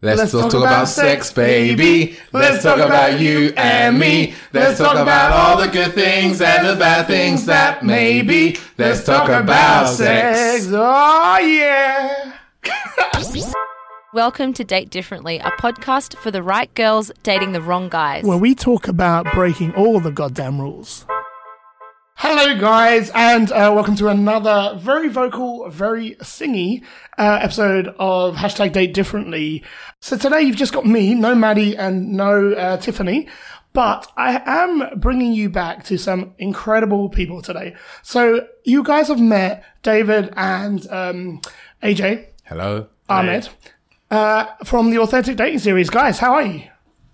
Let's, talk, about, sex, baby. Let's talk about you and me. Let's talk about all the good things and the bad things that may be. Let's talk about sex. Oh, yeah. Welcome to Date Differently, a podcast for the right girls dating the wrong guys. Where we talk about breaking all the goddamn rules. Hello, guys, and uh, welcome to another very vocal, very singy uh, episode of hashtag Date Differently. So today you've just got me, no Maddie and no uh, Tiffany, but I am bringing you back to some incredible people today. So you guys have met David and um, AJ Hello. Ahmad uh, from the Authentic Dating series. Guys, how are you?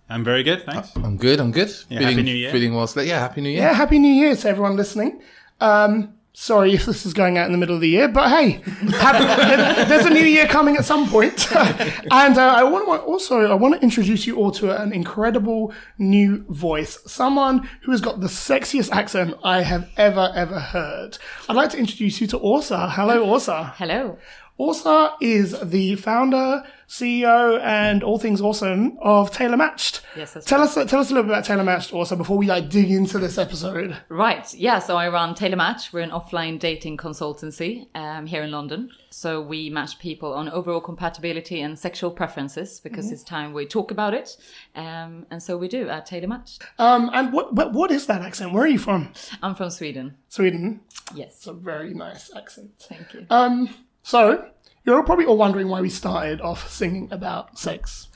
I'm very good, thanks. I'm good. I'm good. Yeah, feeling, Happy New Year. Feeling well. Yeah, happy New Year. Yeah, happy New Year to everyone listening. Um, sorry if this is going out in the middle of the year, but hey, happy, there's a new year coming at some point. and uh, I want to also I want to introduce you all to an incredible new voice, someone who has got the sexiest accent I have ever ever heard. I'd like to introduce you to Asa. Hello, Asa. Hello. Asa is the founder, CEO, and all things awesome of Tailor Matched. Yes, that's tell us tell us a little bit about Tailor Matched, Asa, before we like dig into this episode. Right. Yeah. So I run TailorMatch. We're an offline dating consultancy um, here in London. So we match people on overall compatibility and sexual preferences because it's time we talk about it. Um, and so we do at TailorMatch. Um, and what, what what is that accent? Where are you from? I'm from Sweden. Sweden. Yes. It's a very nice accent. Thank you. Um, so you're probably all wondering why we started off singing about sex,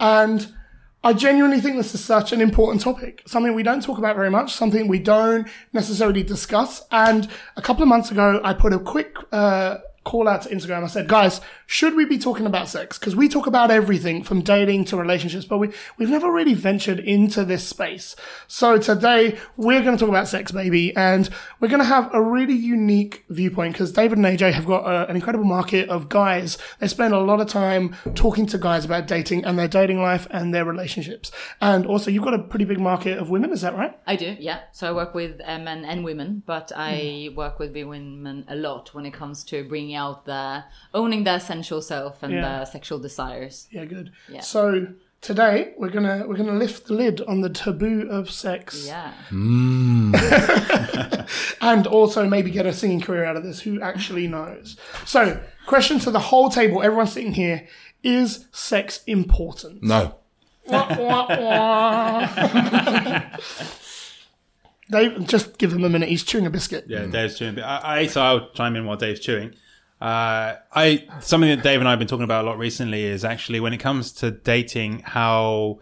and I genuinely think this is such an important topic, something we don't talk about very much, something we don't necessarily discuss. And a couple of months ago, I put a quick uh, call out to Instagram. I said, guys, should we be talking about sex? Because we talk about everything from dating to relationships, but we, we've never really ventured into this space. So today we're going to talk about sex, baby, and we're going to have a really unique viewpoint because David and AJ have got a, an incredible market of guys. They spend a lot of time talking to guys about dating and their dating life and their relationships. And also you've got a pretty big market of women. Is that right? I do, yeah. So I work with uh, men and women, but I work with women a lot when it comes to bringing out the owning their sensual self and Yeah. their sexual desires. Yeah, good. Yeah. So today we're gonna we're gonna lift the lid on the taboo of sex, Yeah. Mm. and also maybe get a singing career out of this. Who actually knows? So, question to the whole table, everyone sitting here: Is sex important? No. Wah, wah, wah. Dave, just give him a minute. He's chewing a biscuit. Yeah, Dave's chewing. But I, I so I'll chime in while Dave's chewing. Uh, I something that Dave and I have been talking about a lot recently is actually when it comes to dating, how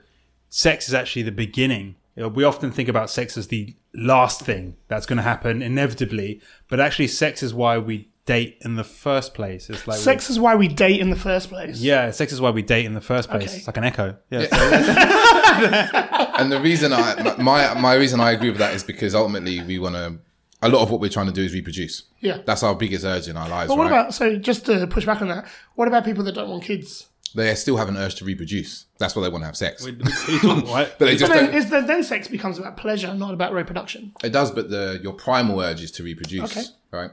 sex is actually the beginning. You know, we often think about sex as the last thing that's going to happen inevitably, but actually, sex is why we date in the first place. It's like Sex is why we date in the first place. Yeah, sex is why we date in the first place. Okay. It's like an echo. Yeah. so- And the reason I my my reason I agree with that is because ultimately we want to. A lot of what we're trying to do is reproduce. Yeah. That's our biggest urge in our lives, But what right? about so? Just to push back on that, what about people that don't want kids? they still have an urge to reproduce. That's why they want to have sex. What talking- what? But they just But then, don't, is then, then sex becomes about pleasure, not about reproduction. it does, but the your primal urge is to reproduce, Okay. right?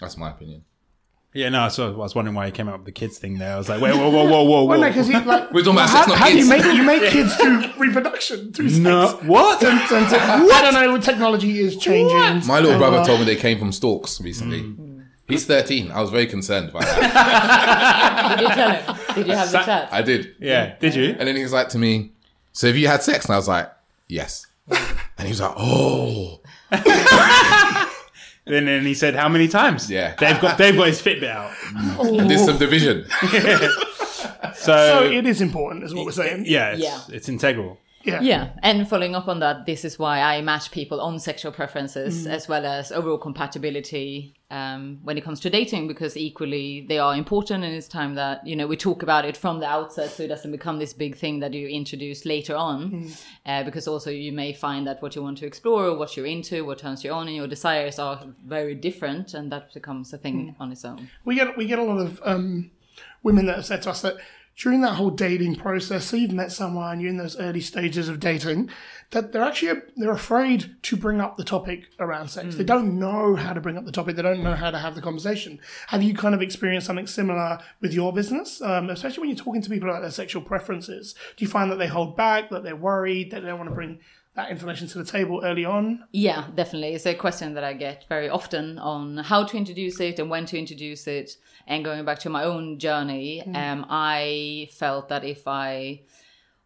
That's my opinion. Yeah, no, so I was wondering why he came up with the kids thing there. I was like, wait, whoa, whoa, whoa, whoa, whoa. Well, no, because like We're talking about how, sex, not how do you make you make kids through reproduction through sex? No, what? And- and- and- I don't know. Technology is changing. My little brother Uh, told me they came from storks recently. Mm. He's 13. I was very concerned by that. Did you tell him? Did you have the chat? I did. Yeah, did you? And then he was like to me, So have you had sex? And I was like, Yes. And he was like, Oh. And then he said, "How many times?" Yeah. they've got they've got his Fitbit out. And there's some division. So, So it is important, is what we're saying. yeah, it's, Yeah. it's integral. Yeah. Yeah, and following up on that, this is why I match people on sexual preferences as well as overall compatibility um, when it comes to dating, because equally they are important, and it's time that you know we talk about it from the outset, so it doesn't become this big thing that you introduce later on. Uh, because also you may find that what you want to explore, what you're into, what turns you on, and your desires are very different, and that becomes a thing on its own. We get we get a lot of um, women that have said to us that during that whole dating process, so you've met someone, you're in those early stages of dating, that they're actually they're afraid to bring up the topic around sex. They don't know how to bring up the topic. They don't know how to have the conversation. Have you kind of experienced something similar with your business, um, especially when you're talking to people about their sexual preferences? Do you find that they hold back, that they're worried, that they don't want to bring that information to the table early on? Yeah, definitely. It's a question that I get very often on how to introduce it and when to introduce it. And going back to my own journey, um, I felt that if I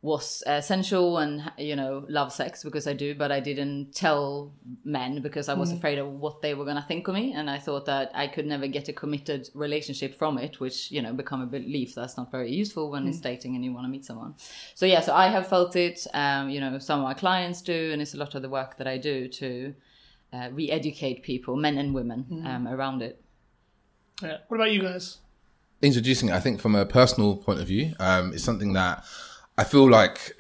was uh, sensual and you know love sex because I do, but I didn't tell men because I was afraid of what they were gonna think of me, and I thought that I could never get a committed relationship from it, which you know become a belief that's not very useful when it's dating and you want to meet someone. So yeah, so I have felt it. Um, you know, some of my clients do, and it's a lot of the work that I do to uh, re-educate people, men and women, um, around it. Yeah. What about you guys? introducing I think from a personal point of view, um, it's something that I feel like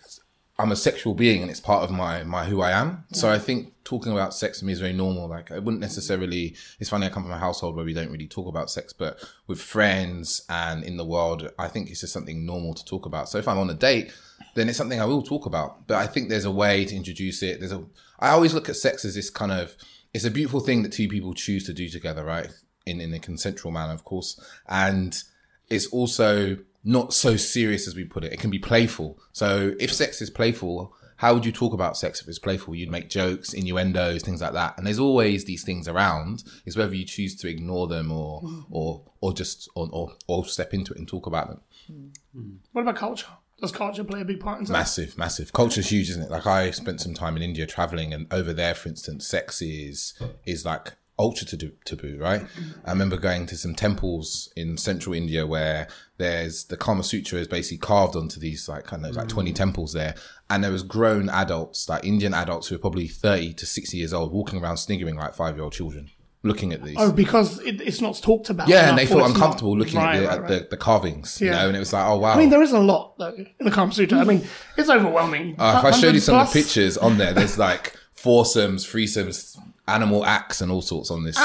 I'm a sexual being and it's part of my my who I am. So I think talking about sex to me is very normal. Like I wouldn't necessarily. It's funny I come from a household where we don't really talk about sex, but with friends and in the world, I think it's just something normal to talk about. So if I'm on a date, then it's something I will talk about. But I think there's a way to introduce it. There's a. I always look at sex as this kind of. It's a beautiful thing that two people choose to do together, right? In in a consensual manner, of course, and it's also not so serious as we put it. It can be playful. So if sex is playful, how would you talk about sex if it's playful? You'd make jokes, innuendos, things like that. And there's always these things around. It's whether you choose to ignore them or mm. or or just or or, or step into it and talk about them. Hmm. Hmm. What about culture? Does culture play a big part in sex? Massive, massive. Culture's huge, isn't it? Like I spent some time in India traveling, and over there, for instance, sex is is like ultra taboo, taboo, right? I remember going to some temples in central India where there's the Kama Sutra is basically carved onto these like kind of like 20 temples there. And there was grown adults, like Indian adults who were probably 30 to 60 years old, walking around sniggering like five year old children, looking at these. Oh, because it, it's not talked about. yeah, and they felt it's not- uncomfortable looking Right, at, the, right, right. the, the carvings, you Yeah. know, and it was like, oh wow. I mean, there is a lot though in the Kama Sutra. I mean, it's overwhelming. Uh, if I showed you some of the pictures on there, there's like foursomes, threesomes, animal acts, and all sorts on this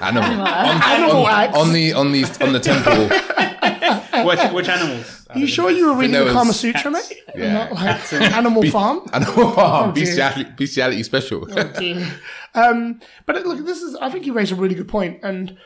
animal, on, Animal on, acts. on the on these on the temple. Which, which animals? Are you sure you were reading the was Kama Sutra, mate? Yeah. Not like Animal Farm. Animal farm, dear. bestiality, bestiality special. um, but look, this is. I think you raised a really good point, and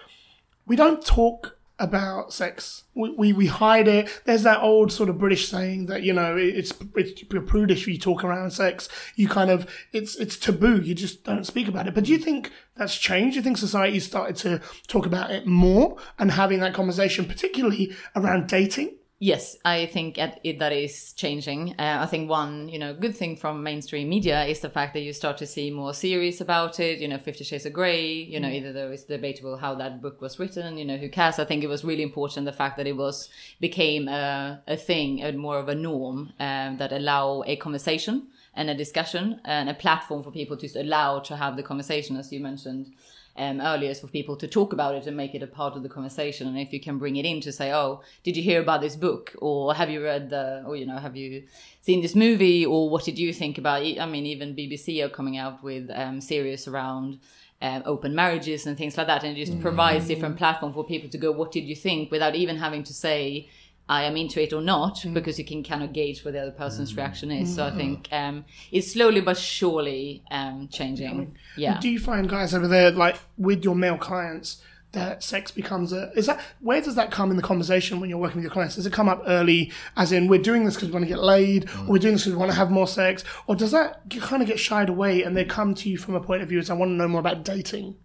we don't talk about sex. We, we we hide it. There's that old sort of British saying that you know it's it's prudish if you talk around sex. You kind of it's it's taboo. You just don't speak about it. But do you think that's changed? Do you think society started to talk about it more and having that conversation, particularly around dating? Yes, I think at- it, that is changing. Uh, I think one, you know, good thing from mainstream media is the fact that you start to see more series about it. You know, Fifty Shades of Grey. You know, either though it's debatable how that book was written. You know, who cares? I think it was really important the fact that it was became a, a thing, a more of a norm um, that allow a conversation and a discussion and a platform for people to allow to have the conversation, as you mentioned um, earlier is for people to talk about it and make it a part of the conversation. And if you can bring it in to say, "Oh, did you hear about this book?" or "Have you read the?" or you know, "Have you seen this movie?" or "What did you think about?" it? I mean, even BBC are coming out with um, series around. Um, open marriages and things like that, and it just provides different platform for people to go. What did you think? Without even having to say, I am into it or not, because you can kind of gauge what the other person's reaction is. So I think um, it's slowly but surely um, changing. Yeah. Do you find guys over there, like with your male clients, that sex becomes a is that where does that come in the conversation when you're working with your clients? Does it come up early, as in we're doing this because we want to get laid, or we're doing this because we want to have more sex, or does that get- kind of get shied away and they come to you from a point of view as I want to know more about dating?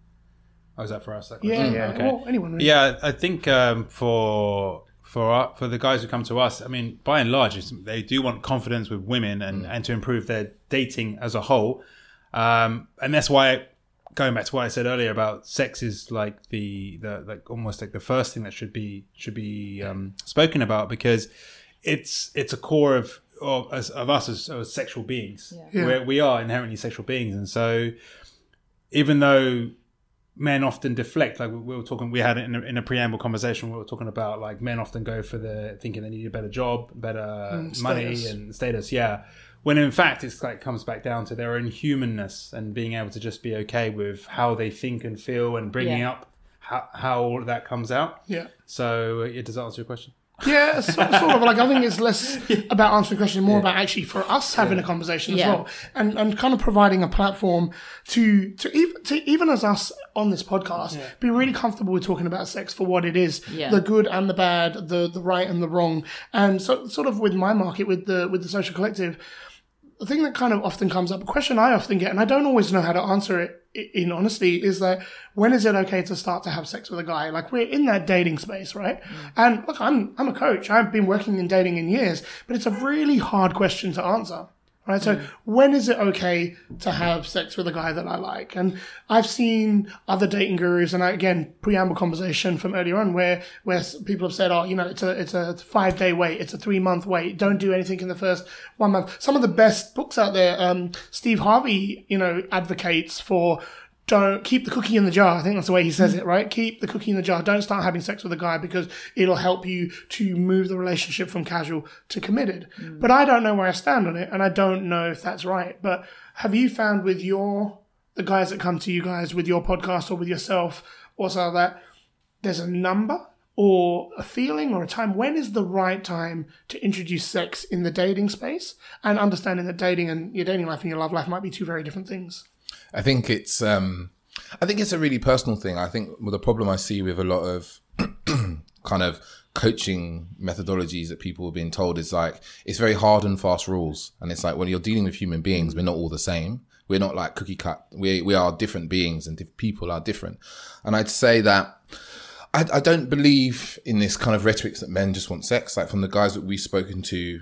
Oh, is that for us? That Yeah, yeah. Okay. Well, anyone. Really. Yeah, I think um, for for our, for the guys who come to us, I mean, by and large, it's, they do want confidence with women and, and to improve their dating as a whole, um, and that's why. Going back to what I said earlier about sex is like the, the like almost like the first thing that should be should be um, spoken about because it's it's a core of of, of us as, as sexual beings. Yeah. Where we are inherently sexual beings, and so even though men often deflect. Like we we were talking, we had it in a, in a preamble conversation. We were talking about like men often go for the thinking they need a better job, better money, and status. Yeah, when in fact it's like comes back down to their own humanness and being able to just be okay with how they think and feel and bringing Yeah. up how, how all of that comes out. Yeah. So uh, yeah, does that answer your question? Yeah, so, sort of like I think it's less about answering questions, more about actually for us having a conversation as Yeah. well, and and kind of providing a platform to to even to even as us on this podcast be really comfortable with talking about sex for what it is, Yeah. the good and the bad, the the right and the wrong, and so sort of with my market with the with the social collective. The thing that kind of often comes up, a question I often get, and I don't always know how to answer it in honesty, is that when is it okay to start to have sex with a guy? Like we're in that dating space, right? Mm. And look, I'm I'm a coach. I've been working in dating in years, but it's a really hard question to answer. Right. So when is it okay to have sex with a guy that I like? And I've seen other dating gurus, and I, again, preamble conversation from earlier on, where where people have said, "Oh, you know, it's a it's a five day wait, it's a three month wait. Don't do anything in the first one month." Some of the best books out there, um, Steve Harvey, you know, advocates for don't keep the cookie in the jar. I think that's the way he says it, right? Keep the cookie in the jar. Don't start having sex with a guy because it'll help you to move the relationship from casual to committed. Mm. But I don't know where I stand on it, and I don't know if that's right. But have you found with your the guys that come to you guys with your podcast or with yourself also that there's a number or a feeling or a time when is the right time to introduce sex in the dating space and understanding that dating and your dating life and your love life might be two very different things I think it's um, I think it's a really personal thing. I think well, the problem I see with a lot of kind of coaching methodologies that people are being told is like it's very hard and fast rules, and it's like when you're dealing with human beings, we're not all the same. We're not like cookie cut. We we are different beings, and diff- people are different. And I'd say that I, I don't believe in this kind of rhetoric that men just want sex. Like from the guys that we've spoken to,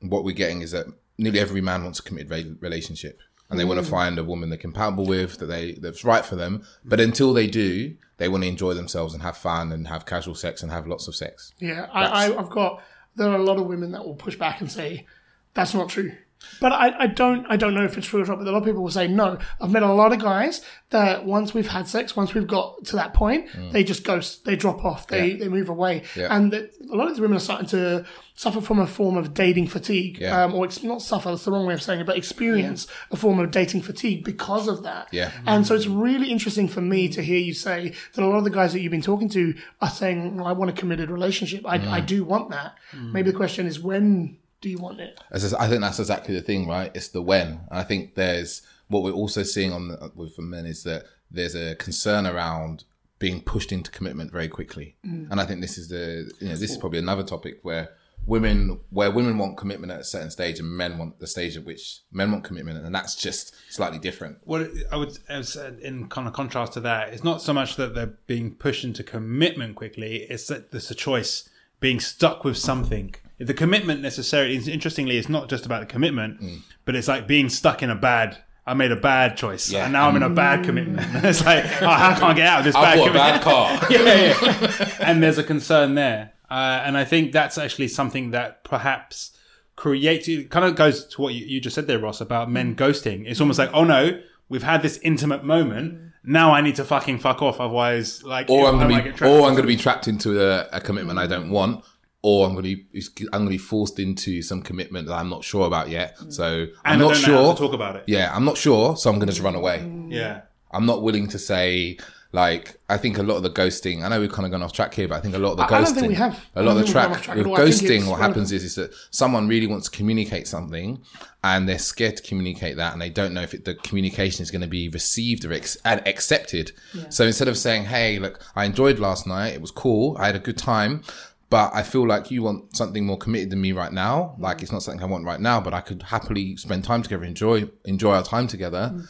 what we're getting is that nearly every man wants a committed re- relationship, and they want to mm. find a woman they're compatible with, that they that's right for them. But mm. until they do, they want to enjoy themselves and have fun and have casual sex and have lots of sex. Yeah, I, I've got. There are a lot of women that will push back and say that's not true. But I, I don't I don't know if it's true or not. But a lot of people will say no. I've met a lot of guys that once we've had sex, once we've got to that point, mm. they just ghost, they drop off, they Yeah. they move away, Yeah. and that a lot of these women are starting to suffer from a form of dating fatigue, Yeah. um, or it's not suffer. That's the wrong way of saying it, but experience a form of dating fatigue because of that. Yeah. And so it's really interesting for me to hear you say that a lot of the guys that you've been talking to are saying, well, I want a committed relationship. I, mm. I do want that. Mm. Maybe the question is, when do you want it? As I think that's exactly the thing, right? It's the when. And I think there's what we're also seeing on the, with men is that there's a concern around being pushed into commitment very quickly. Mm. And I think this is the you know this is probably another topic where women where women want commitment at a certain stage and men want the stage at which men want commitment and that's just slightly different. What I would, as in kind of contrast to that, it's not so much that they're being pushed into commitment quickly; it's that there's a choice being stuck with something. The commitment necessarily, interestingly, it's not just about the commitment, Mm. but it's like being stuck in a bad. I made a bad choice, Yeah. and now I'm in a bad commitment. it's like oh, I can't get out of this I bad bought a bad car. yeah, yeah. and there's a concern there, uh, and I think that's actually something that perhaps creates. It kind of goes to what you, you just said there, Ross, about men ghosting. It's almost like, oh no, we've had this intimate moment. Now I need to fucking fuck off, otherwise, like, or I'm gonna be, trapped or I'm into gonna be trapped into a, a commitment I don't want, or I'm gonna be, I'm gonna be forced into some commitment that I'm not sure about yet. Mm. So I'm And not don't know how sure. to talk about it. Yeah, I'm not sure, so I'm gonna just run away. Mm. Yeah. I'm not willing to say like I think a lot of the ghosting. I know we've kind of gone off track here, but I think a lot of the I- ghosting. I don't think we have. A lot of the think we've gone track track with at all. I think ghosting. What happens is is that someone really wants to communicate something, and they're scared to communicate that, and they don't know if it, the communication is going to be received or ex- and accepted. So instead of saying, "Hey, look, I enjoyed last night. It was cool. I had a good time." But I feel like you want something more committed than me right now. Mm. Like it's not something I want right now, but I could happily spend time together, enjoy enjoy our time together. Mm.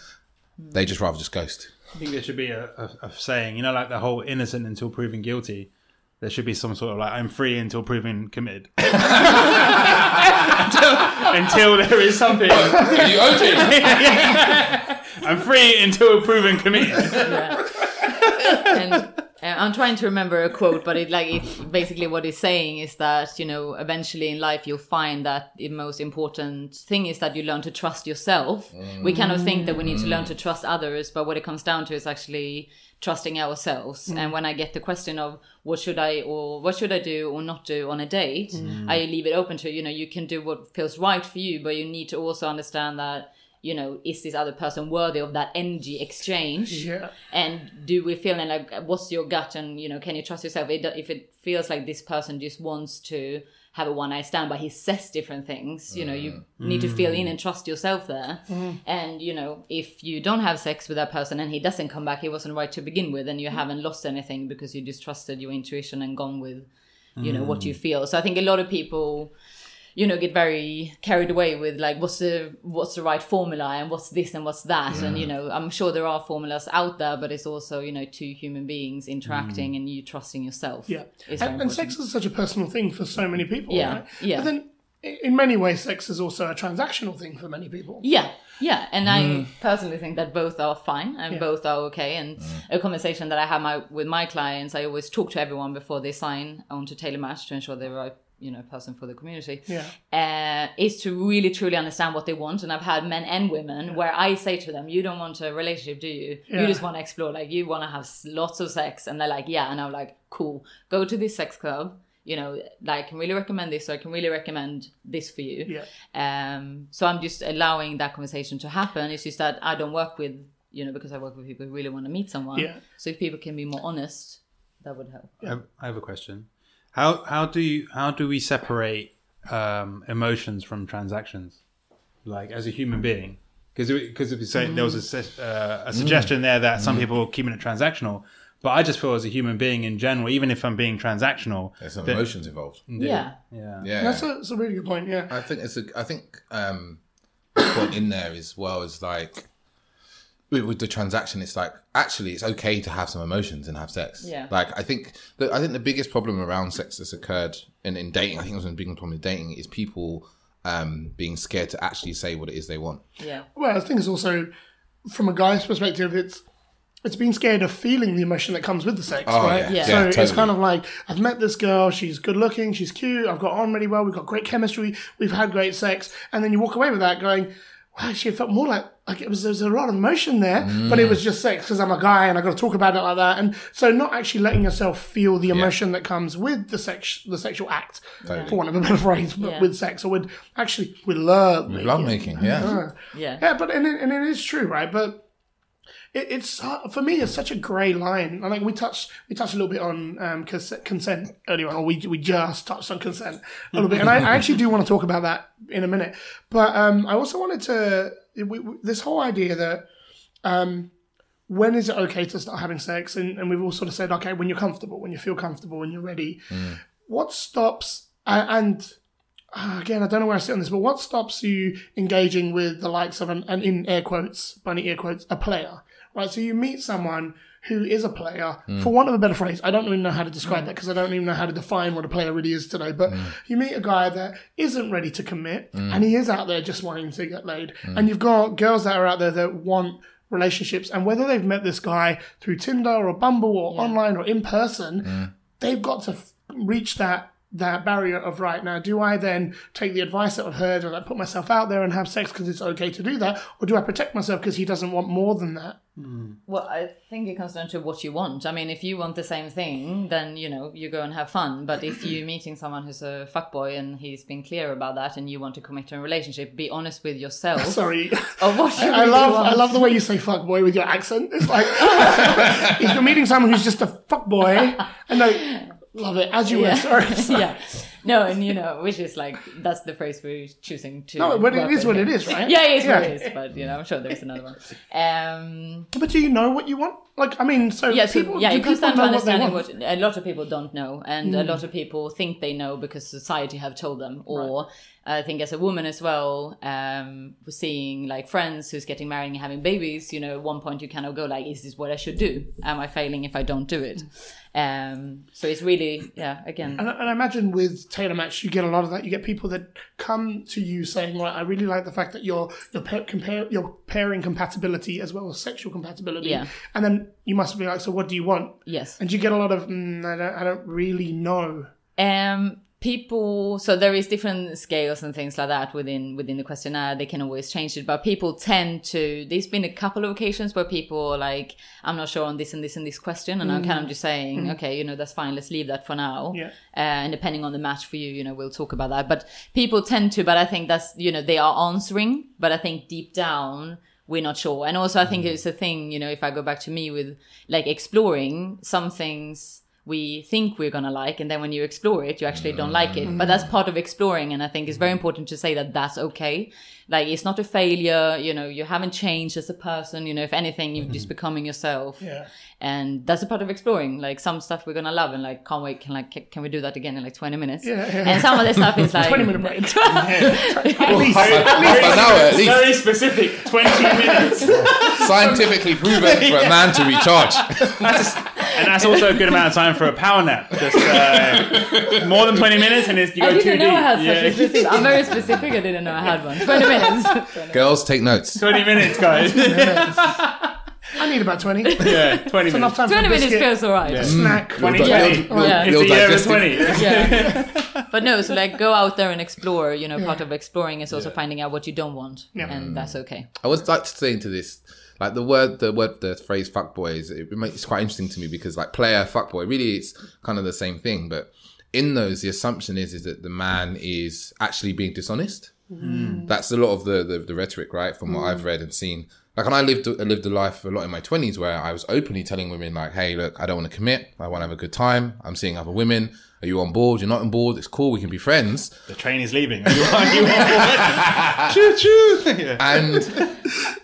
Mm. They just rather just ghost. I think there should be a, a, a saying, you know, like the whole innocent until proven guilty. There should be some sort of like, I'm free until proven committed. until, until there is something. Are you OJ? I'm free until proven committed. and uh, I'm trying to remember a quote, but it like it basically what it's saying is that you know eventually in life you'll find that the most important thing is that you learn to trust yourself. We kind of think that we need to learn to trust others, but what it comes down to is actually trusting ourselves. And when I get the question of what should I or what should I do or not do on a date, I leave it open to you know you can do what feels right for you, but you need to also understand that you know, is this other person worthy of that energy exchange? Yeah. And do we feel and like, what's your gut? And you know, can you trust yourself? It, if it feels like this person just wants to have a one night stand, but he says different things, you know, you mm. need to feel in mm. and trust yourself there. Mm. And you know, if you don't have sex with that person and he doesn't come back, he wasn't right to begin with, and you haven't lost anything because you just trusted your intuition and gone with, you know, what you feel. So I think a lot of people you know get very carried away with like what's the what's the right formula and what's this and what's that and you know i'm sure there are formulas out there but it's also you know two human beings interacting and you trusting yourself Yeah, and, and sex is such a personal thing for so many people. Yeah, right? yeah. But then, in many ways, sex is also a transactional thing for many people. Yeah, yeah, and Mm. I personally think that both are fine and both are okay. And a conversation that I have my with my clients, I always talk to everyone before they sign on to Tailor Match to ensure they're right you know person for the community. Yeah. uh, is to really truly understand what they want. And I've had men and women where I say to them, "You don't want a relationship, do you? Yeah. You just want to explore. Like you want to have lots of sex." And they're like, "Yeah," and I'm like, "Cool. Go to this sex club." You know, like, I can really recommend this, or I can really recommend this for you. Yeah. Um, so I'm just allowing that conversation to happen. It's just that I don't work with, you know, because I work with people who really want to meet someone. Yeah. So if people can be more honest, that would help. I have, I have a question. How how do you how do we separate um, emotions from transactions, like as a human being? Because because if you say there was a, uh, a suggestion there that some people are keeping it transactional, but I just feel as a human being in general, even if I'm being transactional, There's some that- emotions involved. Yeah. yeah, Yeah, That's a, that's a really good point. Yeah. I think it's a. I think um, the point in there as well is like with, with the transaction. It's like actually it's okay to have some emotions and have sex. Yeah. Like I think the, I think the biggest problem around sex that's occurred in, in dating. I think it was a big problem in dating is people um, being scared to actually say what it is they want. Yeah. Well, I think it's also from a guy's perspective, it's it's being scared of feeling the emotion that comes with the sex, Oh, right? yeah. Yeah. So Yeah, it's kind of like I've met this girl, she's good looking, she's cute, I've got on really well, we've got great chemistry, we've had great sex, and then you walk away with that going, "Wow, she felt more like like it was there was a lot of emotion there, but Mm. it was just sex because I'm a guy and I got to talk about it like that." And so not actually letting yourself feel the emotion that comes with the sex the sexual act, Totally. for want of a better phrase, but Yeah. with sex or with actually with love, Love making, yeah. Yeah. yeah, but and it, and it is true, right? But it, it's uh, for me, it's such a grey line. I think we touched we touched a little bit on um, cons- consent earlier on, or we we just touched on consent a little bit, and I, I actually do want to talk about that in a minute. But um, I also wanted to we, we, this whole idea that um, when is it okay to start having sex, and, and we've all sort of said, okay, when you're comfortable, when you feel comfortable, when you're ready. What stops uh, and uh, again, I don't know where I sit on this, but what stops you engaging with the likes of an, an in air quotes, bunny air quotes, a player, right? So you meet someone who is a player, hmm. for want of a better phrase. I don't even know how to describe that because I don't even know how to define what a player really is today. But hmm. you meet a guy that isn't ready to commit, hmm. and he is out there just wanting to get laid, and you've got girls that are out there that want relationships, and whether they've met this guy through Tinder or Bumble or online or in person, they've got to f- reach that that barrier of right now do i then take the advice that i've heard and i put myself out there and have sex because it's okay to do that or do i protect myself because he doesn't want more than that hmm. Well, I think it comes down to what you want. I mean, if you want the same thing, then you know you go and have fun. But if you're meeting someone who's a fuckboy and he's been clear about that, and you want to commit to a relationship, be honest with yourself. sorry Of what you I really love want. I love the way you say fuck boy with your accent. It's like if you're meeting someone who's just a fuck boy, and no, love it as you Yeah. were. Sorry. yeah. No, and you know, which is like that's the phrase we're choosing to. No, but it is what it is, right? Yeah, it is Yeah. what it is. But you know, I'm sure there's another one. Um, But do you know what you want? Like, I mean, so yeah, so, people, yeah, do it comes people to know what understanding what, a lot of people don't know, and a Hmm. lot of people think they know because society have told them. Or I think as a woman as well, um, seeing like friends who's getting married and having babies, you know, at one point you kind of go like, "Is this what I should do? Am I failing if I don't do it?" Um, so it's really, yeah, again, And, and I imagine with Tailor Match, you get a lot of that. You get people that come to you saying, "Right, I really like the fact that you're you're pair, compare you're pairing compatibility as well as sexual compatibility." Yeah. And then you must be like, "So what do you want?" yes. And you get a lot of, mm, "I don't, I don't really know." Um, people so there is different scales and things like that within within the questionnaire. They can always change it but people tend to there's been a couple of occasions where people are like i'm not sure on this and this and this question and i'm kind of mm. just saying mm. okay you know that's fine let's leave that for now. Yeah. uh, and depending on the match for you you know we'll talk about that. But people tend to but i think that's you know they are answering but i think deep down we're not sure. And also i think mm. it's a thing you know if i go back to me with like exploring some things we think we're gonna like and then when you explore it you actually don't like it but that's mm. part of exploring and i think it's very mm. important to say that that's okay like it's not a failure you know you haven't changed as a person you know if anything you're just mm-hmm. becoming yourself Yeah. and that's a part of exploring like some stuff we're gonna love and like can't wait can like can we do that again in like 20 minutes Yeah, yeah. and some of the stuff is like 20 minute break. at least. Half an at least. Very specific, 20 minutes. Scientifically proven for a man to recharge. And that's also a good amount of time for a power nap. Just uh, more than 20 minutes and it's, you go I too didn't deep. know I had such Yeah. a specific. I'm very specific. I didn't know I had one. 20 minutes. Girls, take notes. 20 minutes, guys. I need about 20. yeah, 20 Enough minutes. time 20 for minutes biscuit, feels alright. a snack. 20, You'll- you'll- Yeah. It's you'll the year of 20. Yeah. but no, so like go out there and explore. You know, part Yeah. of exploring is also finding out what you don't want, Yeah. and that's okay. I would like to say into this, like the word, the word, the phrase "fuckboy" is it makes it's quite interesting to me because like player fuckboy, really, it's kind of the same thing. But in those, the assumption is is that the man is actually being dishonest. Mm. That's a lot of the, the the rhetoric, right? From what I've mm. read and seen. Like, and I lived I lived a life a lot in my twenties where I was openly telling women like, "Hey, look, I don't want to commit. I want to have a good time. I'm seeing other women. Are you on board? You're not on board. It's cool. We can be friends." The train is leaving. You are, you are. choo choo. Yeah. And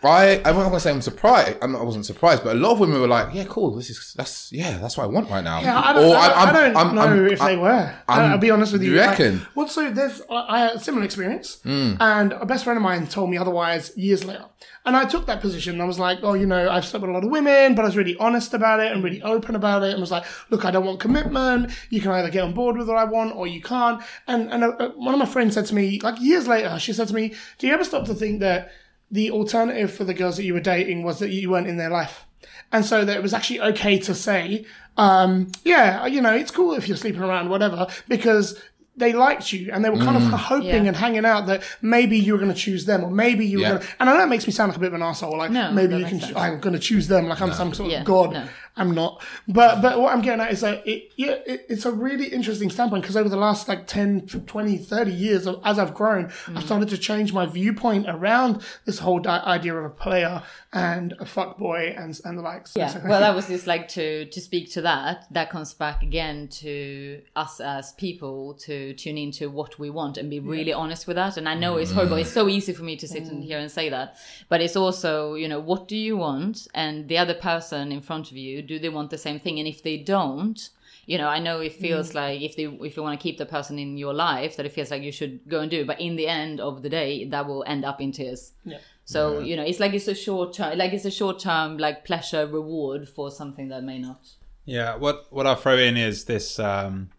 I, I'm not gonna say I'm surprised. I'm not, I wasn't surprised, but a lot of women were like, "Yeah, cool. This is that's yeah, that's what I want right now." Yeah, I don't, Or I, I'm- I don't I'm- know I'm- if they I'm- were. I, I'm- I'll be honest with you. you Like, reckon? well, so there's, I I had a similar experience, Hmm. and a best friend of mine told me otherwise years later. And I took that position. I was like, oh, you know, I've slept with a lot of women, but I was really honest about it and really open about it, and was like, look, I don't want commitment. You can either get on board with what I want or you can't. And and uh, uh, one of my friends said to me, like years later, she said to me, do you ever stop to think that the alternative for the girls that you were dating was that you weren't in their life? And so that it was actually okay to say, um, yeah, you know, it's cool if you're sleeping around, whatever, because they liked you and they were kind of mm. hoping Yeah. and hanging out that maybe you were going to choose them or maybe you were Yeah. going to. And I know it makes me sound like a bit of an asshole. Like No, maybe you can. sense. I'm going to choose them. Like I'm some sort Yeah, of god. no. I'm not. But but what I'm getting at is that it yeah it, it's a really interesting standpoint because over the last like 10, 20, 30 years of, as I've grown, Mm. I've started to change my viewpoint around this whole di- idea of a player and a fuckboy and and the likes. Yeah. So- Well, that was just like to to speak to that. That comes back again to us as people to tune into what we want and be really honest with that. And I know it's horrible. It's so easy for me to sit in here and say that, but it's also you know what do you want, and the other person in front of you, do they want the same thing? And if they don't. You know, I know it feels like if they if you want to keep the person in your life, that it feels like you should go and do. it. But in the end of the day, that will end up in tears. Yeah. So you know, it's like it's a short term, like it's a short term, like pleasure reward for something that may not. Yeah, what what I'll throw in is this. Um,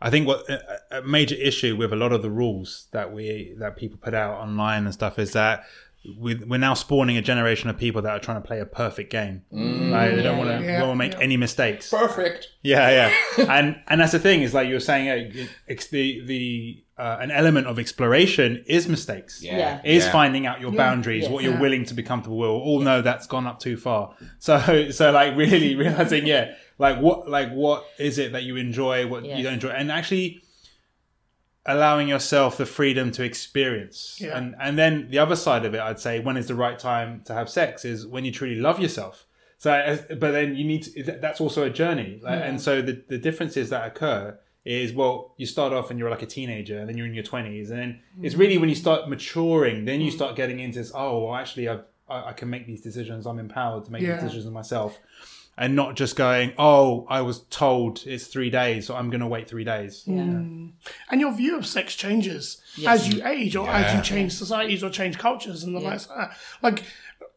I think what a, a major issue with a lot of the rules that we that people put out online and stuff is that we, we're now spawning a generation of people that are trying to play a perfect game. Right? They don't want to yeah. want make Yeah. any mistakes. Perfect. Yeah, yeah, and and that's the thing is like you were saying, uh, it's the the uh, an element of exploration is mistakes. Yeah. Is Yeah. finding out your boundaries, Yes. what you're Yeah. willing to be comfortable with. We all know that's gone up too far. So so like really realizing, yeah, like what like what is it that you enjoy, what Yes. you don't enjoy, and actually allowing yourself the freedom to experience. Yeah. And and then the other side of it, I'd say, when is the right time to have sex is when you truly love yourself. So, but then you need to, that's also a journey. Like, hmm. And so the, the differences that occur is, well, you start off and you're like a teenager and then you're in your 20s. And then hmm. it's really when you start maturing, then you hmm. start getting into this, oh, well, actually, I've, I, I can make these decisions. I'm empowered to make Yeah. these decisions myself. And not just going, oh, I was told it's three days, so I'm going to wait three days. Yeah. Mm. and your view of sex changes Yes. as you age or as you change societies or change cultures and the likes of that. Like,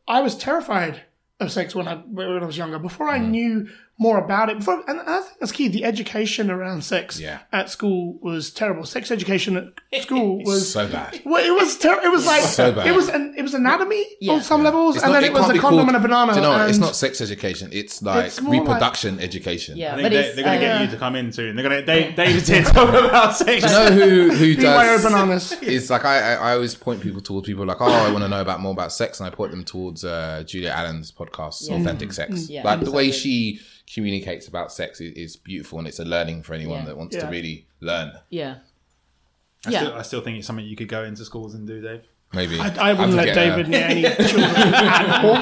I was terrified of sex when I when I was younger. Before I mm. knew more about it. For, and I think that's key. The education around sex Yeah. at school was terrible. Sex education at school was so bad. Well, it was ter- it was like So bad. it was an, it was anatomy Yeah. on some levels, It's and not- then it, was a condom called- and a banana. You know what? It's not sex education. It's like It's more like- reproduction education. Yeah, I think but they, they're going to uh, get you to come in soon. They're going to. Dave, David's here to talk about sex. Do you know who who does? bananas. It's like I, I I always point people towards people like oh I want to know about more about sex and I point them towards uh, Juliet Allen's podcast Authentic Sex. Yeah, like the way she communicates about sex is, is beautiful and it's a learning for anyone Yeah. that wants Yeah. to really learn. yeah. I, Yeah. still, I still think it's something you could go into schools and do, Dave. Maybe I, I wouldn't let to get, David near any children at all.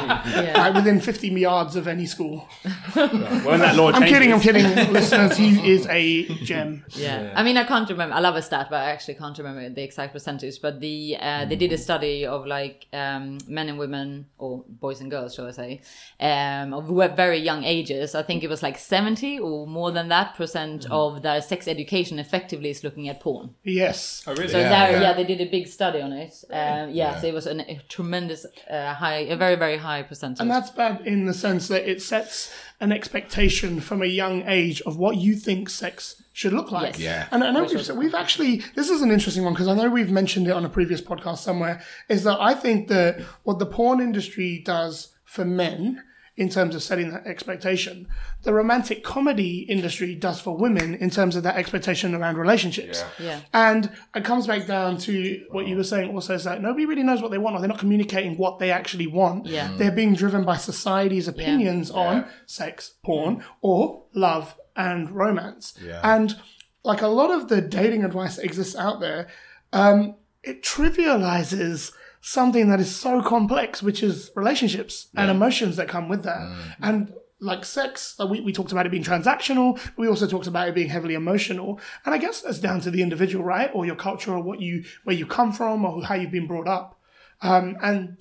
Yeah. Like within 50 yards of any school. When that law I'm changes, kidding, I'm kidding. Listeners, he is a gem. Yeah. I mean, I can't remember. I love a stat, but I actually can't remember the exact percentage. But the uh, they did a study of like um, men and women, or boys and girls, shall I say, um, of we- very young ages. I think it was like seventy or more than that percent of their sex education effectively is looking at porn. Yes. Oh, really? So Yeah, there, yeah. yeah. they did a big study on it. Um, yeah, so it was an, a tremendous uh, high, a very very high percentage. And that's bad in the sense that it sets an expectation from a young age of what you think sex should look like. Yes. Yeah. And I know we've, we've actually, this is an interesting one because I know we've mentioned it on a previous podcast somewhere, is that I think that what the porn industry does for men in terms of setting that expectation, the romantic comedy industry does for women in terms of that expectation around relationships. Yeah. And it comes back down to what you were saying also is that nobody really knows what they want or they're not communicating what they actually want. Yeah. They're being driven by society's opinions on sex, porn, or love and romance. Yeah. And like a lot of the dating advice that exists out there, um, it trivializes something that is so complex, which is relationships and emotions that come with that. Mm. And like sex, like we, we talked about it being transactional. We also talked about it being heavily emotional. And I guess that's down to the individual, right? Or your culture or what you, where you come from or how you've been brought up. Um, and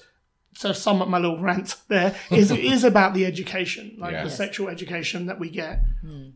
so sum up my little rant there is it is about the education, like Yeah. the Yes. sexual education that we get. Hmm.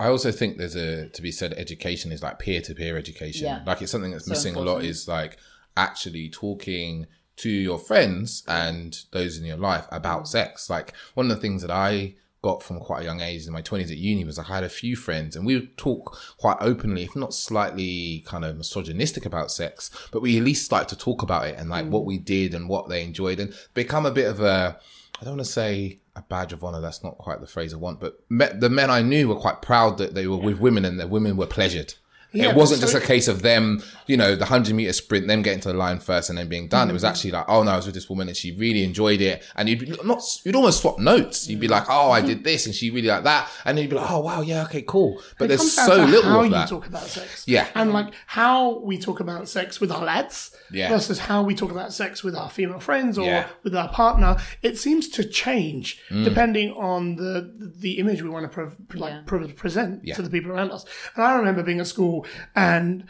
I also think there's a to be said education is like peer to peer education. Yeah. Like it's something that's So missing a lot is like actually talking to your friends and those in your life about mm. sex. Like one of the things that I got from quite a young age in my 20s at uni was I had a few friends and we would talk quite openly, if not slightly kind of misogynistic about sex, but we at least started to talk about it and like what mm. we did and what they enjoyed and become a bit of a, I don't want to say a badge of honor. That's not quite the phrase I want, but me, the men I knew were quite proud that they were with women and that women were pleasured. Yeah, it wasn't so- just a case of them, you know, the hundred meter sprint, them getting to the line first and then being done. It was mm-hmm. actually like, oh no, I was with this woman and she really enjoyed it, and you'd be not, you'd almost swap notes. You'd be mm-hmm. like, oh, I did mm-hmm. this and she really liked that, and then you'd be like, oh wow, yeah, okay, cool. But It there's comes down so to little how of you that. talk about sex. Yeah. And like how we talk about sex with our lads Yeah. versus how we talk about sex with our female friends or Yeah. with our partner. It seems to change Mm. depending on the the image we want to pre- pre- like Yeah. pre- present Yeah. to the people around us. And I remember being at school and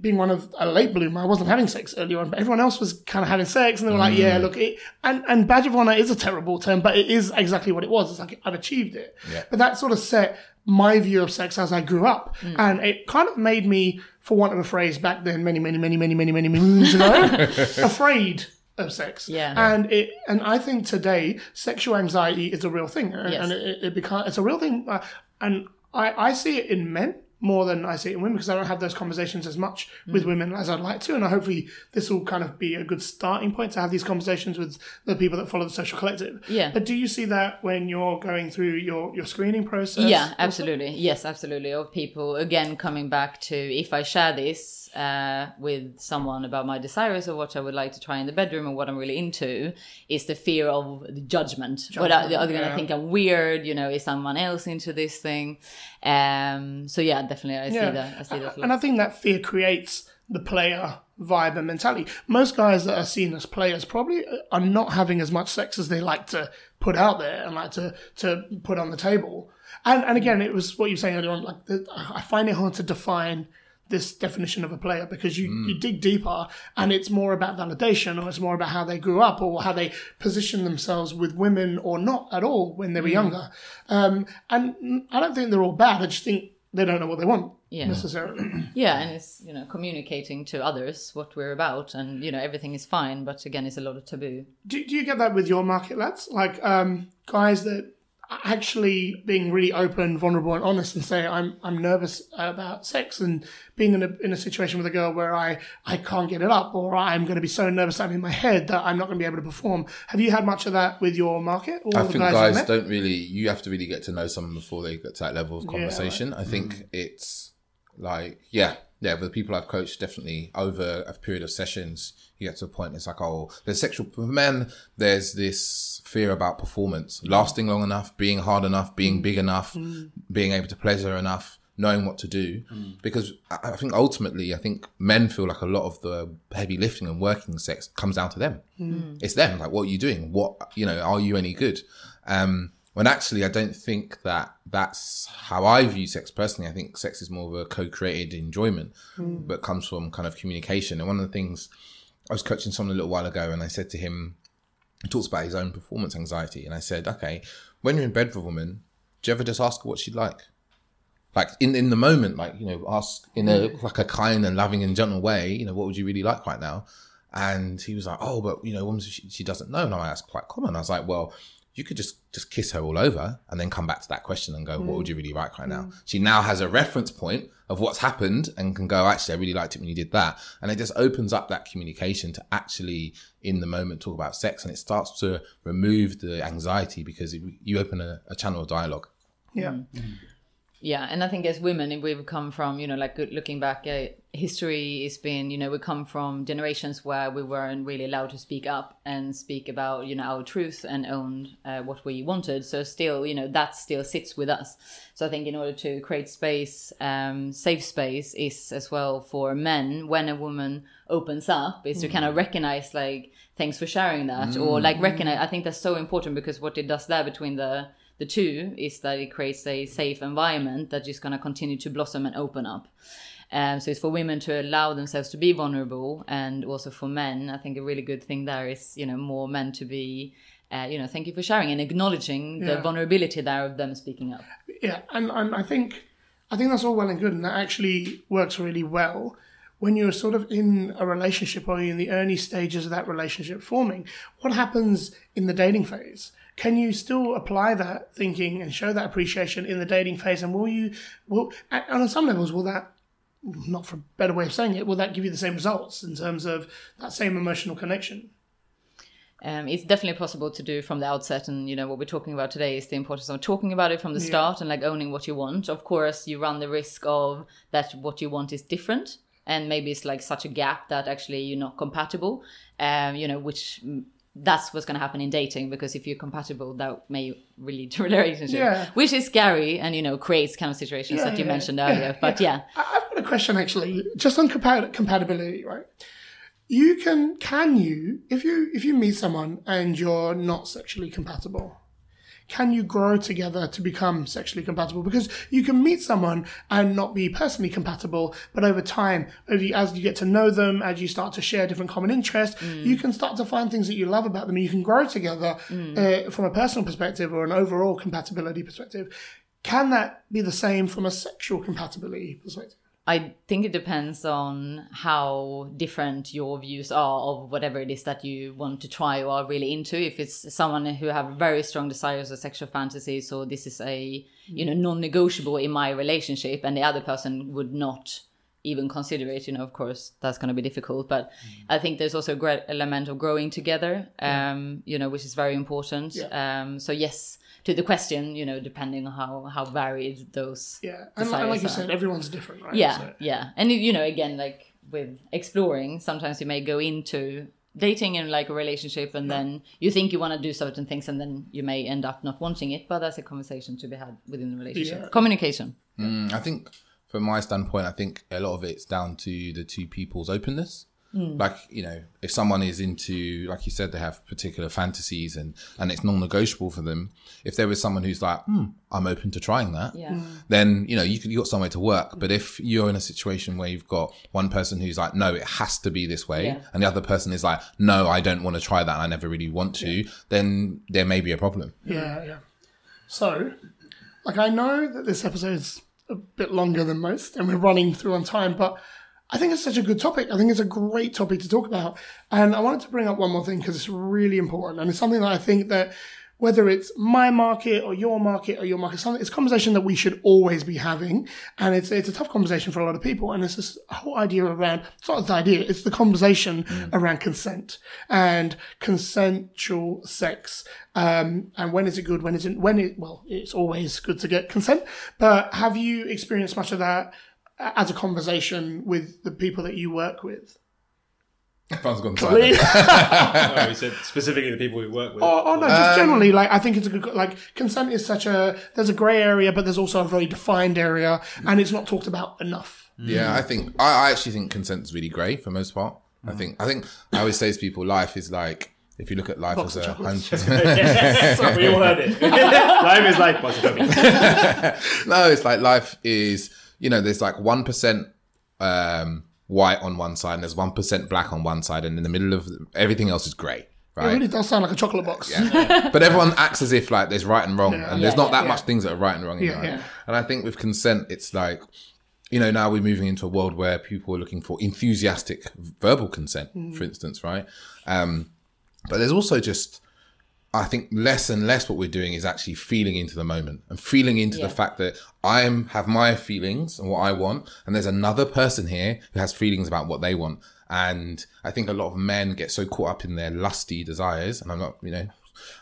being one of a late bloomer, I wasn't having sex early on, but everyone else was kind of having sex, and they were like, Mm. "Yeah, look," it, and and badge of honor is a terrible term, but it is exactly what it was. It's like I've achieved it. Yeah. But that sort of set my view of sex as I grew up, and it kind of made me, for want of a phrase, back then, many, many, many, many, many, many moons ago, afraid of sex. Yeah. And it, and I think today, sexual anxiety is a real thing, Yes. and it, it, it becomes it's a real thing, uh, and I I see it in men more than I see it in women because I don't have those conversations as much with Mm. women as I'd like to. And hopefully this will kind of be a good starting point to have these conversations with the people that follow the social collective. Yeah. But do you see that when you're going through your, your screening process? Yeah, absolutely. Yes, absolutely. Of people again coming back to if I share this uh, with someone about my desires or what I would like to try in the bedroom or what I'm really into, is the fear of the judgment. what are, are they going to yeah. think I'm weird? You know, is someone else into this thing? Um, so yeah, definitely, I see that. I see that. And. I think that fear creates the player vibe and mentality. Most guys that are seen as players probably are not having as much sex as they like to put out there and like to, to put on the table. And and again, it was what you were saying earlier on. Like I find it hard to define this definition of a player because you, you dig deeper and it's more about validation or it's more about how they grew up or how they position themselves with women or not at all when they were younger. Um, and I don't think they're all bad. I just think they don't know what they want Yeah. necessarily. Yeah, and it's you know communicating to others what we're about, and you know everything is fine, but again, it's a lot of taboo. Do, do you get that with your market lads? Like um, guys that actually being really open, vulnerable, and honest, and say I'm I'm nervous about sex and being in a in a situation with a girl where I I can't get it up, or I'm going to be so nervous I'm in my head that I'm not going to be able to perform. Have you had much of that with your market? Or I the think guys, guys, don't really. You have to really get to know someone before they get to that level of conversation. I think Mm. it's like yeah, yeah. With the people I've coached, definitely over a period of sessions, you get to a point. It's like oh, there's sexual for men. There's this fear about performance, lasting long enough, being hard enough, Mm. being big enough, being able to pleasure enough. Knowing what to do, because I I think ultimately, I think men feel like a lot of the heavy lifting and working sex comes down to them it's them. Like, what are you doing? What, you know, are you any good? Um, when actually, I don't think that that's how I view sex personally. I think sex is more of a co-created enjoyment, mm. but comes from kind of communication. And one of the things I was coaching someone a little while ago, and I said to him, he talks about his own performance anxiety, and I said, okay, when you're in bed with a woman, do you ever just ask her what she'd like? Like in, in the moment, like, you know, ask in a mm. like a kind and loving and gentle way, you know, what would you really like right now? And he was like, "Oh, but you know, woman, she, she doesn't know." And I asked, quite common. I was like, "Well, you could just just kiss her all over, and then come back to that question and go, what would mm. you really like right now?" Mm. She now has a reference point of what's happened and can go, "Actually, I really liked it when you did that," and it just opens up that communication to actually, in the moment, talk about sex, and it starts to remove the anxiety because it, you open a, a channel of dialogue. yeah. Mm. Yeah, and I think as women, we've come from, you know, like looking back at history, has been, you know, we come from generations where we weren't really allowed to speak up and speak about, you know, our truth and own uh, what we wanted. So still, you know, that still sits with us. So I think in order to create space, um, safe space is as well for men when a woman opens up is to kind of recognize like, thanks for sharing that, or like recognize. I think that's so important because what it does there between the the two is that it creates a safe environment that is going to continue to blossom and open up. Um, so it's for women to allow themselves to be vulnerable, and also for men. I think a really good thing there is, you know, more men to be, uh, you know, thank you for sharing and acknowledging the Yeah. vulnerability there of them speaking up. Yeah, and, and I think I think that's all well and good, and that actually works really well when you're sort of in a relationship or you're in the early stages of that relationship forming. What happens in the dating phase? Can you still apply that thinking and show that appreciation in the dating phase? And will you, will, and on some levels, will that, not for a better way of saying it, will that give you the same results in terms of that same emotional connection? Um, it's definitely possible to do from the outset, and you know what we're talking about today is the importance of talking about it from the start and like owning what you want. Of course, you run the risk of that what you want is different, and maybe it's like such a gap that actually you're not compatible. Um, you know, which that's what's going to happen in dating because if you're compatible, that may really lead to a relationship, Yeah. which is scary and you know creates kind of situations that you yeah, mentioned yeah, earlier. But yeah, I've got a question actually, just on compa- compatibility, right? You can can you if you if you meet someone and you're not sexually compatible, can you grow together to become sexually compatible? Because you can meet someone and not be personally compatible, but over time, as you get to know them, as you start to share different common interests, you can start to find things that you love about them, you can grow together uh, from a personal perspective or an overall compatibility perspective. Can that be the same from a sexual compatibility perspective? I think it depends on how different your views are of whatever it is that you want to try or are really into. If it's someone who have very strong desires or sexual fantasies, or this is a you know non-negotiable in my relationship, and the other person would not even consider it, you know, of course that's going to be difficult. But I think there's also a great element of growing together, um, you know, which is very important. Um, so yes, to the question, you know, depending on how how varied those Yeah, and, and like you are. said, everyone's different, right? Yeah, So- yeah, and you know, again, like with exploring, sometimes you may go into dating in like a relationship, and then you think you want to do certain things, and then you may end up not wanting it. But that's a conversation to be had within the relationship. Yeah. Communication. Mm, I think from my standpoint, I think a lot of it's down to the two people's openness. Hmm. Like, you know, if someone is into, like you said, they have particular fantasies and, and it's non negotiable for them. If there was someone who's like, hmm, I'm open to trying that, Yeah. Hmm. then, you know, you, could, you got somewhere to work. Hmm. But if you're in a situation where you've got one person who's like, no, it has to be this way. Yeah. And the other person is like, no, I don't want to try that. And I never really want to, then there may be a problem. Yeah, yeah. So, like, I know that this episode is a bit longer than most, and we're running through on time, but I think it's such a good topic. I think it's a great topic to talk about, and I wanted to bring up one more thing because it's really important, and it's something that I think that whether it's my market or your market or your market, something, it's a conversation that we should always be having. And it's, it's a tough conversation for a lot of people. And it's this whole idea around, it's not the idea, it's the conversation around consent and consensual sex. Um, and when is it good? When isn't, when it, well, it's always good to get consent. But have you experienced much of that as a conversation with the people that you work with? Everyone's gone silent. No, he said specifically the people we work with. Oh, oh no, just um, generally, like I think it's a good like consent is such a there's a grey area, but there's also a very defined area, and it's not talked about enough. Yeah, I think I, I actually think consent is really grey for most part. I think I think I always say to people, life is like if you look at life Box as a chocolates. hundred. we all heard it. Life is like what's it no, it's like life is you know there's like one percent um, white on one side and there's one percent black on one side, and in the middle of everything else is grey. It Right. really does sound like a chocolate box. but everyone acts as if like there's right and wrong, and there's not that yeah. much things that are right and wrong. Yeah, life. yeah. And I think with consent, it's like, you know, now we're moving into a world where people are looking for enthusiastic verbal consent, Mm. for instance, right? Um, but there's also just, I think, less and less what we're doing is actually feeling into the moment and feeling into the fact that I am have my feelings and what I want, and there's another person here who has feelings about what they want. And I think a lot of men get so caught up in their lusty desires, and I'm not, you know,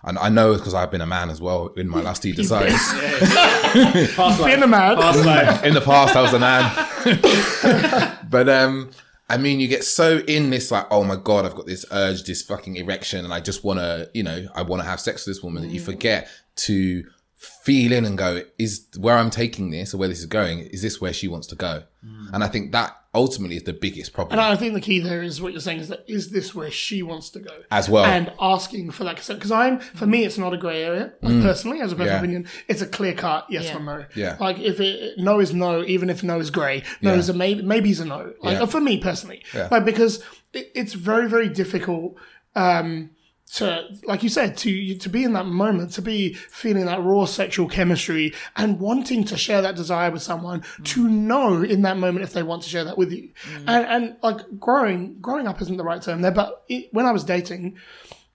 and I know because I've been a man as well in my lusty desires. Past Being a man, Past life. in the past I was a man. but um I mean you get so in this like, oh my god, I've got this urge, this fucking erection, and I just wanna, you know, I wanna have sex with this woman that you mm. forget to feel in and go, is where I'm taking this or where this is going, is this where she wants to go? Mm. And I think that ultimately is the biggest problem and I think the key there is what you're saying is that is this where she wants to go? as well. and asking for that consent because I'm for me it's not a grey area like personally as a personal Mm. Yeah. opinion it's a clear cut yes Yeah. or no Yeah. like if it no is no even if no is grey no Yeah. is a maybe maybe is a no like Yeah. for me personally Yeah. like because it, it's very very difficult um to like you said to to be in that moment to be feeling that raw sexual chemistry and wanting to share that desire with someone mm. to know in that moment if they want to share that with you mm. and and like growing growing up isn't the right term there but it, when i was dating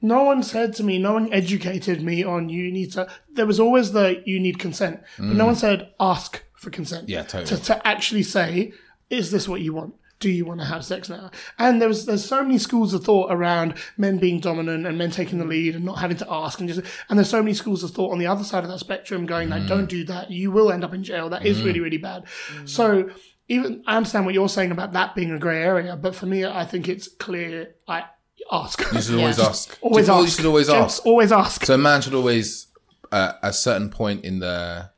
no one said to me, no one educated me on you need to. There was always the you need consent, but no mm. one said ask for consent. Yeah, totally. To, to actually say, is this what you want? Do you want to have sex now? And there was there's so many schools of thought around men being dominant and men taking the lead and not having to ask and just and there's so many schools of thought on the other side of that spectrum going like don't do that you will end up in jail that is really really bad. So even I understand what you're saying about that being a grey area, but for me I think it's clear. I ask. you should always Yeah. ask. Always Do you feel ask. You should always Gents, ask. Always ask. So a man should always, uh, at a certain point in the,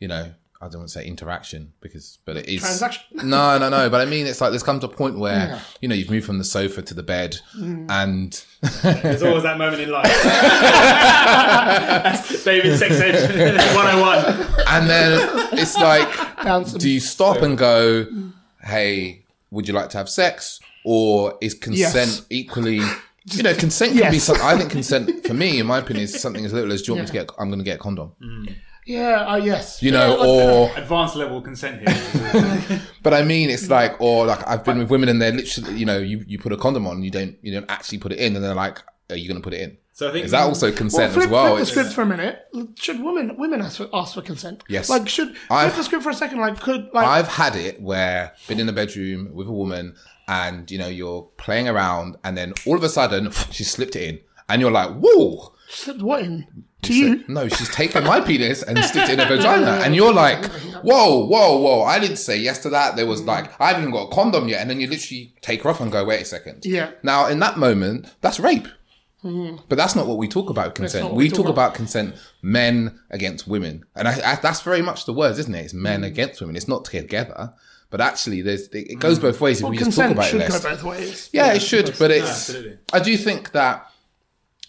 you know, I don't want to say interaction because, but it is Transaction. No, no, no. But I mean, it's like there's come to a point where you know you've moved from the sofa to the bed, Mm. and There's always that moment in life. That's David Sex Ed 101. and then it's like, Bounce do you stop and go, "Hey, would you like to have sex?" Or is consent Yes. equally? You know, consent can be Yes. something. I think consent, for me, in my opinion, is something as little as, "Do you want me to get? I'm going to get a condom." Yeah, uh, yes. You know, Yeah, or Advanced level consent here. But I mean, it's like, or like I've been with women and they're literally, you know, you, you put a condom on, you don't, you don't actually put it in, and they're like, are you going to put it in? So I think Is that also Well, consent flip, as well? flip the script for a minute. Should women women ask for, ask for consent? Yes. Like should flip I've- the script for a second? Like could like I've had it where been in the bedroom with a woman and you know you're playing around and then all of a sudden she slipped it in and you're like, whoa. slipped what in to you? No, she's taken my penis and slipped it in her vagina. And you're like, whoa, whoa, whoa. I didn't say yes to that. There was mm. like, I haven't even got a condom yet. And then you literally take her off and go, wait a second. Yeah. Now, in that moment, that's rape. Mm-hmm. But that's not what we talk about consent. We we talk talk about consent, men against women. And I, I, that's very much the words, isn't it? It's men Mm. against women. It's not together. But actually, there's it goes mm. both ways if Well, we just talk consent about it less. go both ways. Yeah, it should, but it's. absolutely. I do think that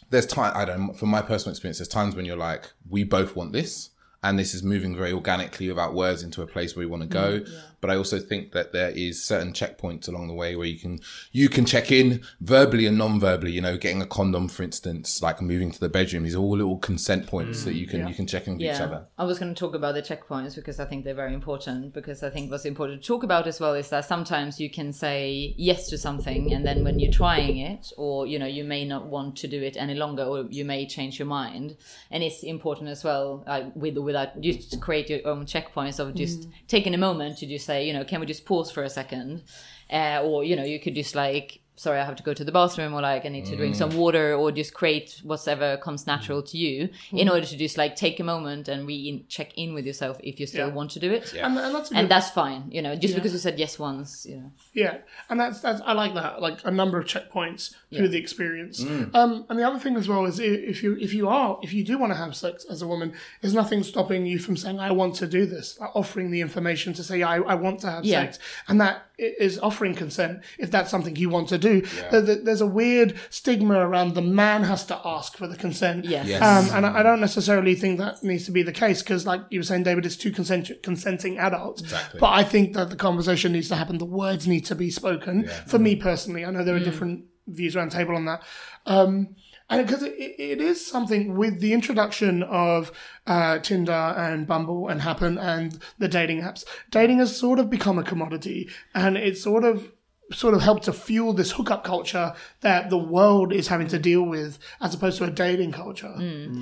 there's time. I don't. From my personal experience, there's times when you're like, we both want this, and this is moving very organically without words into a place where we want to go. Mm, but I also think that there is certain checkpoints along the way where you can you can check in verbally and non-verbally. You know, getting a condom, for instance, like moving to the bedroom. These are all little consent points that you can you can check in with each other. I was going to talk about the checkpoints because I think they're very important. Because I think what's important to talk about as well is that sometimes you can say yes to something, and then when you're trying it, or you know, you may not want to do it any longer, or you may change your mind. And it's important as well uh, with without you to create your own checkpoints of just taking a moment to just say, you know, can we just pause for a second, uh, or you know, you could just like sorry, I have to go to the bathroom or like I need to drink some water or just create whatever comes natural to you in order to just like take a moment and re check in with yourself if you still Yeah. want to do it. And, and that's a And that's fine, you know, just because you said yes once, you know. yeah, and that's that's I like that like a number of checkpoints through the experience. Mm. Um, and the other thing as well is if you if you are if you do want to have sex as a woman, there's nothing stopping you from saying I want to do this, like offering the information to say I, I want to have Yeah. sex, and that is offering consent if that's something you want to do. There- there- There's a weird stigma around the man has to ask for the consent. Yes. Yes. Um, and I I don't necessarily think that needs to be the case because, like you were saying, David, it's two consent- consenting adults. Exactly. But I think that the conversation needs to happen. The words need to be spoken. For me personally, I know there are different views around the table on that. Um, and because it, it it is something with the introduction of uh, Tinder and Bumble and Happn and the dating apps, dating has sort of become a commodity, and it's sort of sort of helped to fuel this hookup culture that the world is having to deal with, as opposed to a dating culture.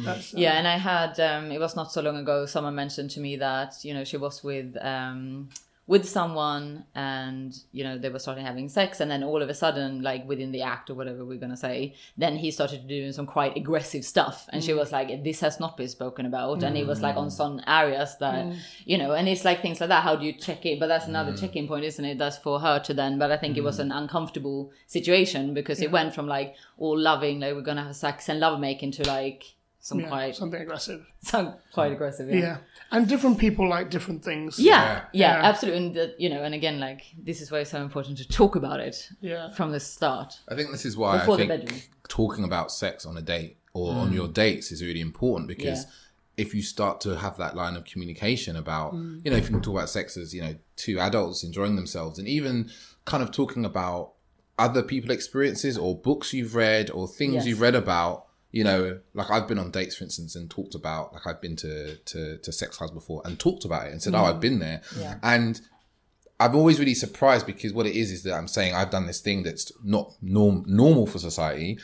That's, uh, Yeah, and I had um, it was not so long ago. Someone mentioned to me that you know she was with um, with someone, and you know they were starting having sex, and then all of a sudden, like within the act or whatever we're gonna say, then he started doing some quite aggressive stuff, and she mm. was like, "This has not been spoken about," and it was like on mm. some areas that mm. you know, and it's like things like that. How do you check it? But that's another check-in point, isn't it? That's for her to then. But I think it was an uncomfortable situation because it went from like all loving, like we're gonna have sex and love making, to like some yeah, quite something aggressive. some quite aggressive. Yeah. Yeah. and different people like different things. Yeah, yeah, Yeah. absolutely. And the, you know, and again, like this is why it's so important to talk about it Yeah. from the start. I think this is why Before I the bedroom. think talking about sex on a date or on mm. your dates is really important because Yeah. if you start to have that line of communication about, mm. you know, if you can talk about sex as, you know, two adults enjoying themselves and even kind of talking about other people experiences or books you've read or things Yes. you've read about, you know, like I've been on dates, for instance, and talked about, like I've been to, to, to sex clubs before and talked about it and said, oh, I've mm. been there. Yeah. And I'm always really surprised because what it is is that I'm saying I've done this thing that's not norm normal for society,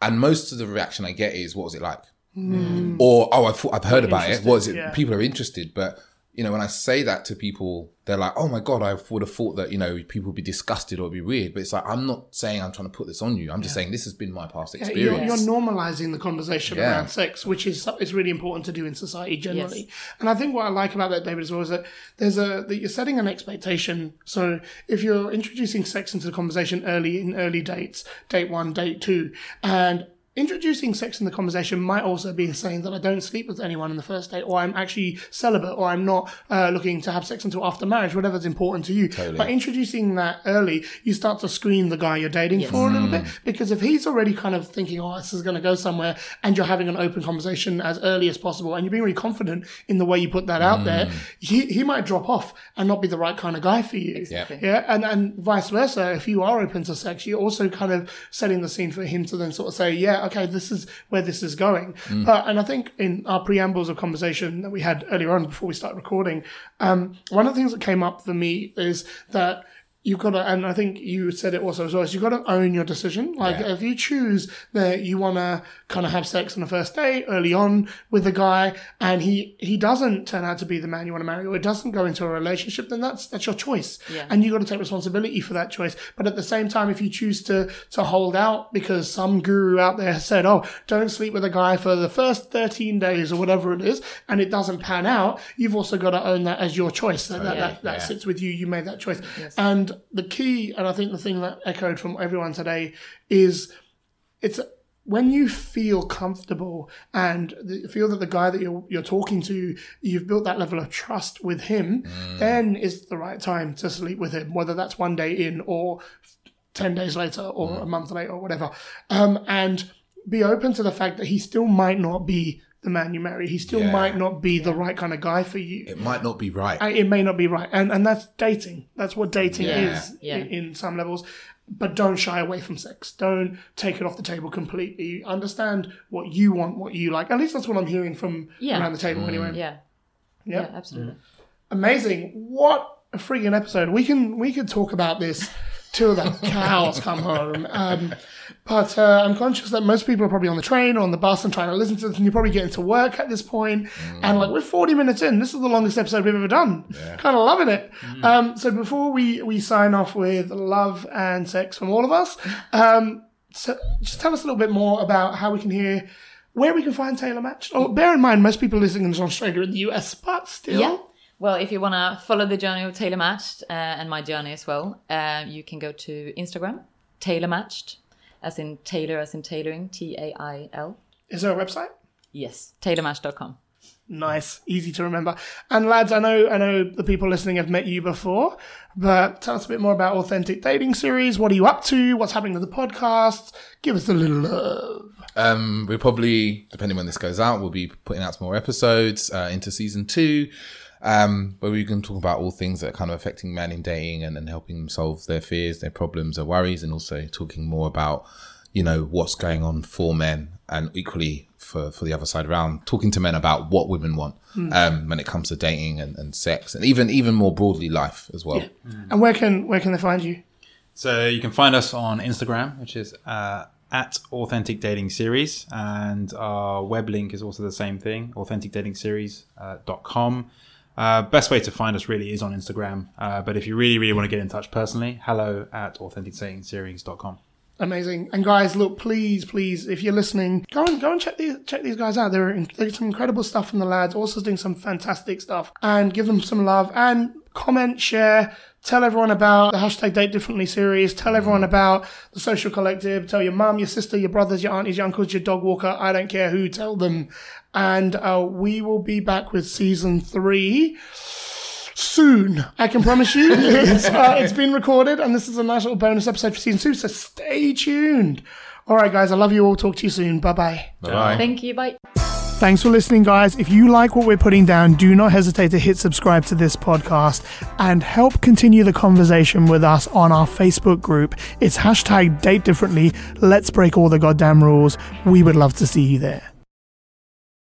and most of the reaction I get is, "What was it like?" Mm. Or, "Oh, I've I've heard about it. What is it?" yeah. People are interested, but you know, when I say that to people, they're like, "Oh my god, I would have thought that you know people would be disgusted or be weird." But it's like I'm not saying I'm trying to put this on you. I'm just saying this has been my past You're, experience. you're normalizing the conversation Yeah. around sex, which is is really important to do in society generally. And I think what I like about that, David, as well, is that there's a that you're setting an expectation. So if you're introducing sex into the conversation early in early dates, date one, date two, and Introducing sex in the conversation might also be saying that I don't sleep with anyone in the first date, or I'm actually celibate, or I'm not uh, looking to have sex until after marriage, whatever's important to you. By introducing that early, you start to screen the guy you're dating for a little bit, because if he's already kind of thinking, oh, this is going to go somewhere, and you're having an open conversation as early as possible, and you're being really confident in the way you put that out there, he, he might drop off and not be the right kind of guy for you. Exactly. Yeah, and and vice versa. If you are open to sex, you're also kind of setting the scene for him to then sort of say, yeah, okay, this is where this is going. But and I think in our preambles of conversation that we had earlier on before we start recording, um, one of the things that came up for me is that. You've got to, and I think you said it also as well, you've got to own your decision. Like, Yeah. if you choose that you want to kind of have sex on the first date early on with a guy and he, he doesn't turn out to be the man you want to marry or it doesn't go into a relationship, then that's, that's your choice. Yeah. And you've got to take responsibility for that choice. But at the same time, if you choose to, to hold out because some guru out there said, oh, don't sleep with a guy for the first 13 days or whatever it is, and it doesn't pan out, you've also got to own that as your choice. That, oh, that, that, that sits with you. You made that choice. And the key, and I think the thing that echoed from everyone today is it's when you feel comfortable and feel that the guy that you're, you're talking to, you've built that level of trust with him, then is the right time to sleep with him, whether that's one day in or 10 days later or a month later or whatever. Um, and be open to the fact that he still might not be the man you marry. He still Yeah. might not be the right kind of guy for you. It might not be right. Uh, it may not be right, and and that's dating. That's what dating Yeah, is yeah. In, in some levels. But don't shy away from sex. Don't take it off the table completely. Understand what you want, what you like. At least that's what I'm hearing from Yeah. around the table, anyway. Yeah. Yeah. Yeah, absolutely. Amazing! What a freaking episode. We can we could talk about this till the cows come home. Um, but uh, I'm conscious that most people are probably on the train or on the bus and trying to listen to this, and you're probably getting to work at this point. And like we're 40 minutes in, this is the longest episode we've ever done. Kind of loving it. Um, so before we we sign off with love and sex from all of us, um, so just tell us a little bit more about how we can hear. Where we can find Tailor Match. Oh, bear in mind, most people listening is Australia and the US, but still. Yeah. Well, if you want to follow the journey of Tailor Matched uh, and my journey as well, uh, you can go to Instagram, Tailor Matched, as in Tailor, as in tailoring, T A I L. Is there a website? Yes, tailormatch.com. Nice, easy to remember. And lads, I know I know the people listening have met you before, but tell us a bit more about Authentic Dating Series. What are you up to? What's happening with the podcast? Give us a little love. Um, we'll probably, depending when this goes out, we'll be putting out some more episodes uh, into season two, um, where we can talk about all things that are kind of affecting men in dating and, and helping them solve their fears, their problems, their worries, and also talking more about, you know, what's going on for men and equally for, for the other side around, talking to men about what women want um, when it comes to dating and, and sex and even even more broadly life as well. And where can where can they find you? So you can find us on Instagram, which is uh, at Authentic Dating Series, and our web link is also the same thing, authenticdatingseries.com. Uh, best way to find us really is on Instagram. Uh, but if you really, really want to get in touch personally, hello at authenticdatingseries.com. Amazing. And guys, look, please, please, if you're listening, go and go and check these check these guys out. They're in, some incredible stuff from the lads. Also doing some fantastic stuff. And give them some love and comment, share, tell everyone about the hashtag Date Differently series. Tell everyone about the Social Collective. Tell your mum, your sister, your brothers, your aunties, your uncles, your dog walker. I don't care who. Tell them. And uh, we will be back with season three soon. I can promise you. It's, uh, it's been recorded, and this is a nice little bonus episode for season two. So stay tuned. All right, guys. I love you all. Talk to you soon. Bye bye. Bye bye. Thank you. Bye. Thanks for listening, guys. If you like what we're putting down, do not hesitate to hit subscribe to this podcast and help continue the conversation with us on our Facebook group. It's hashtag date differently. Let's break all the goddamn rules. We would love to see you there.